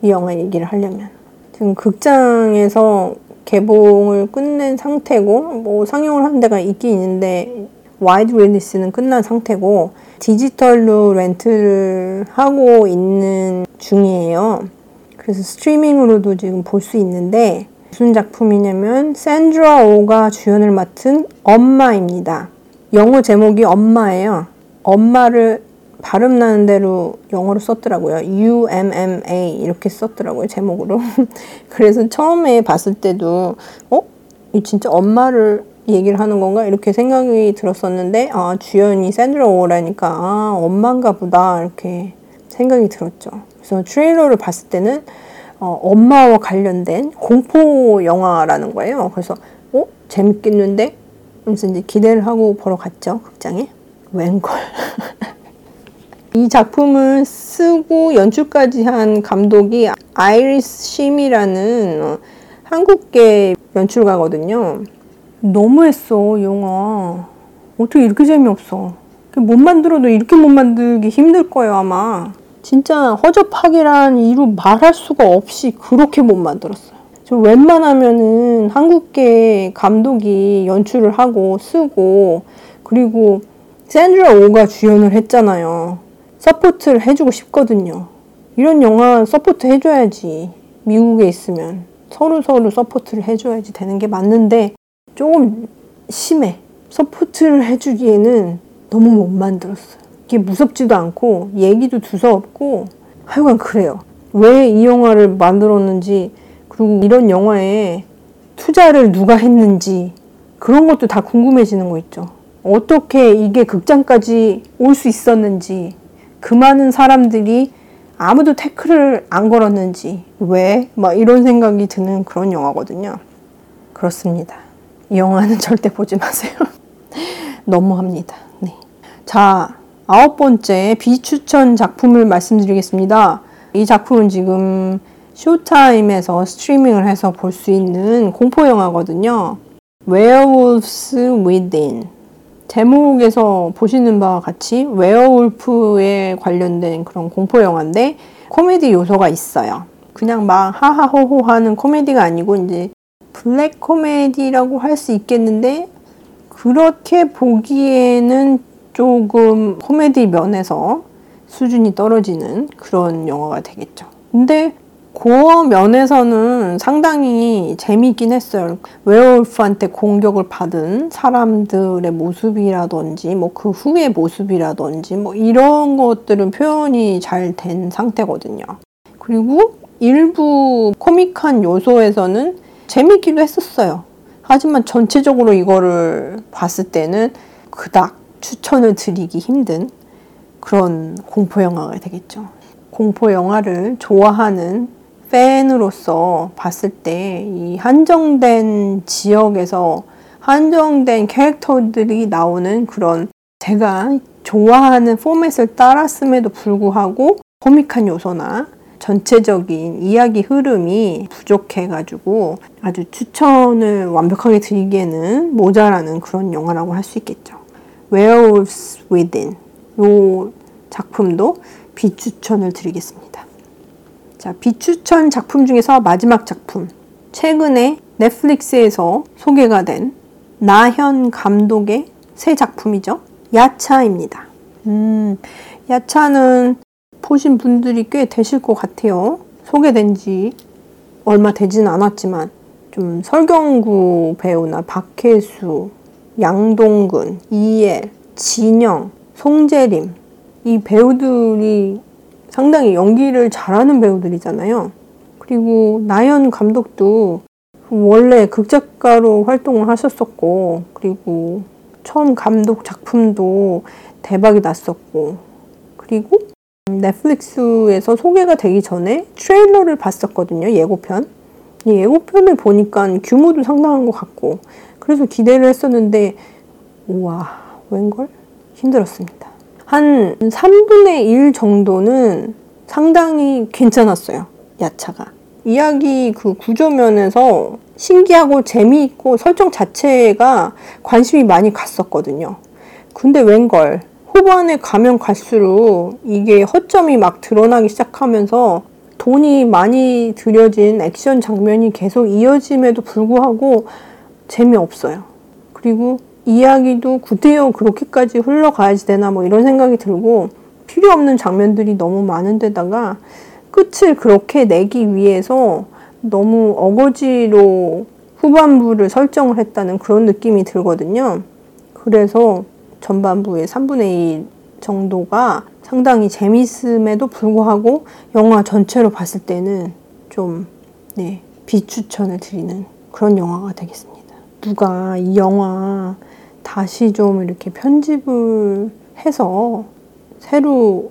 이 영화 얘기를 하려면. 지금 극장에서 개봉을 끝낸 상태고, 뭐 상영을 한 데가 있긴 있는데, wide release는 끝난 상태고, 디지털로 rent를 하고 있는 중이에요. 그래서 스트리밍으로도 지금 볼 수 있는데, 무슨 작품이냐면, 샌드라 오가 주연을 맡은 엄마입니다. 영어 제목이 엄마예요. 엄마를 발음 나는 대로 영어로 썼더라고요. UMMA 이렇게 썼더라고요. 제목으로. <laughs> 그래서 처음에 봤을 때도 어? 이 진짜 엄마를 얘기를 하는 건가? 이렇게 생각이 들었었는데 아, 주연이 샌드라 오라니까 아, 엄마인가 보다 이렇게 생각이 들었죠. 그래서 트레일러를 봤을 때는 어, 엄마와 관련된 공포 영화라는 거예요. 그래서 어? 재밌겠는데? 그래서 이제 기대를 하고 보러 갔죠. 극장에. 웬걸. <laughs> 이 작품을 쓰고 연출까지 한 감독이 아이리스 심이라는 어, 한국계 연출가거든요. 너무했어, 영화. 어떻게 이렇게 재미없어. 못 만들어도 이렇게 못 만들기 힘들 거예요, 아마. 진짜 허접하기란 이루 말할 수가 없이 그렇게 못 만들었어요. 좀 웬만하면은 한국계 감독이 연출을 하고 쓰고 그리고 샌드라 오가 주연을 했잖아요. support를 해주고 싶거든요. 이런 영화 support 해줘야지. 미국에 있으면 서로 서로 support를 해줘야지 되는 게 맞는데 조금 심해. support를 해주기에는 너무 못 만들었어요. 이게 무섭지도 않고 얘기도 두서없고 하여간 그래요. 왜 이 영화를 만들었는지 그리고 이런 영화에 투자를 누가 했는지 그런 것도 다 궁금해지는 거 있죠. 어떻게 이게 극장까지 올 수 있었는지 그 많은 사람들이 아무도 태클을 안 걸었는지 왜? 막 이런 생각이 드는 그런 영화거든요. 그렇습니다. 이 영화는 <laughs> 절대 보지 마세요. <laughs> 너무합니다. 네. 자, 아홉 번째 비추천 작품을 말씀드리겠습니다. 이 작품은 지금 쇼타임에서 스트리밍을 해서 볼 수 있는 공포 영화거든요. Werewolves Within. 제목에서 보시는 바와 같이 werewolf에 관련된 그런 공포 영화인데 코미디 요소가 있어요. 그냥 막 하하호호 하는 코미디가 아니고 이제 블랙 코미디라고 할 수 있겠는데 그렇게 보기에는 조금 코미디 면에서 수준이 떨어지는 그런 영화가 되겠죠. 근데 고어 면에서는 상당히 재미있긴 했어요. 웨어울프한테 공격을 받은 사람들의 모습이라든지, 뭐 그 후의 모습이라든지, 뭐 이런 것들은 표현이 잘 된 상태거든요. 그리고 일부 코믹한 요소에서는 재밌기도 했었어요. 하지만 전체적으로 이거를 봤을 때는 그닥 추천을 드리기 힘든 그런 공포 영화가 되겠죠. 공포 영화를 좋아하는 팬으로서 봤을 때 이 한정된 지역에서 한정된 캐릭터들이 나오는 그런 제가 좋아하는 포맷을 따랐음에도 불구하고 코믹한 요소나 전체적인 이야기 흐름이 부족해가지고 아주 추천을 완벽하게 드리기에는 모자라는 그런 영화라고 할 수 있겠죠. Werewolves Within 이 작품도 비추천을 드리겠습니다. 자, 비추천 작품 중에서 마지막 작품. 최근에 넷플릭스에서 소개가 된 나현 감독의 새 작품이죠. 야차입니다. 음, 야차는 보신 분들이 꽤 되실 것 같아요. 소개된 지 얼마 되진 않았지만 좀 설경구 배우나 박혜수, 양동근, 이엘, 진영, 송재림 이 배우들이 상당히 연기를 잘하는 배우들이잖아요. 그리고 나연 감독도 원래 극작가로 활동을 하셨었고, 그리고 처음 감독 작품도 대박이 났었고, 그리고 넷플릭스에서 소개가 되기 전에 트레일러를 봤었거든요, 예고편. 이 예고편을 보니까 규모도 상당한 것 같고, 그래서 기대를 했었는데, 우와, 웬걸? 힘들었습니다. 한 3분의 1 정도는 상당히 괜찮았어요. 야차가. 이야기 그 구조면에서 신기하고 재미있고 설정 자체가 관심이 많이 갔었거든요. 근데 웬걸 후반에 가면 갈수록 이게 허점이 막 드러나기 시작하면서 돈이 많이 들여진 액션 장면이 계속 이어짐에도 불구하고 재미없어요. 그리고 이야기도 구태여 그렇게까지 흘러가야지 되나 뭐 이런 생각이 들고 필요 없는 장면들이 너무 많은데다가 끝을 그렇게 내기 위해서 너무 어거지로 후반부를 설정을 했다는 그런 느낌이 들거든요. 그래서 전반부의 3분의 1 정도가 상당히 재밌음에도 불구하고 영화 전체로 봤을 때는 좀, 네, 비추천을 드리는 그런 영화가 되겠습니다. 누가 이 영화 다시 좀 이렇게 편집을 해서 새로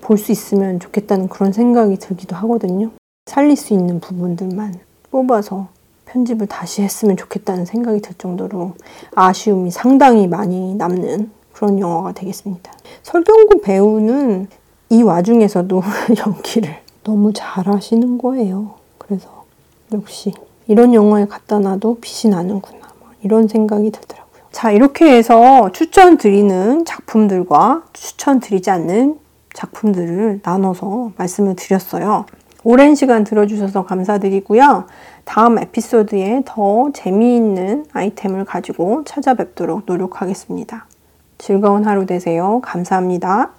볼 수 있으면 좋겠다는 그런 생각이 들기도 하거든요. 살릴 수 있는 부분들만 뽑아서 편집을 다시 했으면 좋겠다는 생각이 들 정도로 아쉬움이 상당히 많이 남는 그런 영화가 되겠습니다. 설경구 배우는 이 와중에서도 <laughs> 연기를 너무 잘하시는 거예요. 그래서 역시 이런 영화에 갖다 놔도 빛이 나는구나. 뭐 이런 생각이 들더라고요. 자, 이렇게 해서 추천드리는 작품들과 추천드리지 않는 작품들을 나눠서 말씀을 드렸어요. 오랜 시간 들어주셔서 감사드리고요. 다음 에피소드에 더 재미있는 아이템을 가지고 찾아뵙도록 노력하겠습니다. 즐거운 하루 되세요. 감사합니다.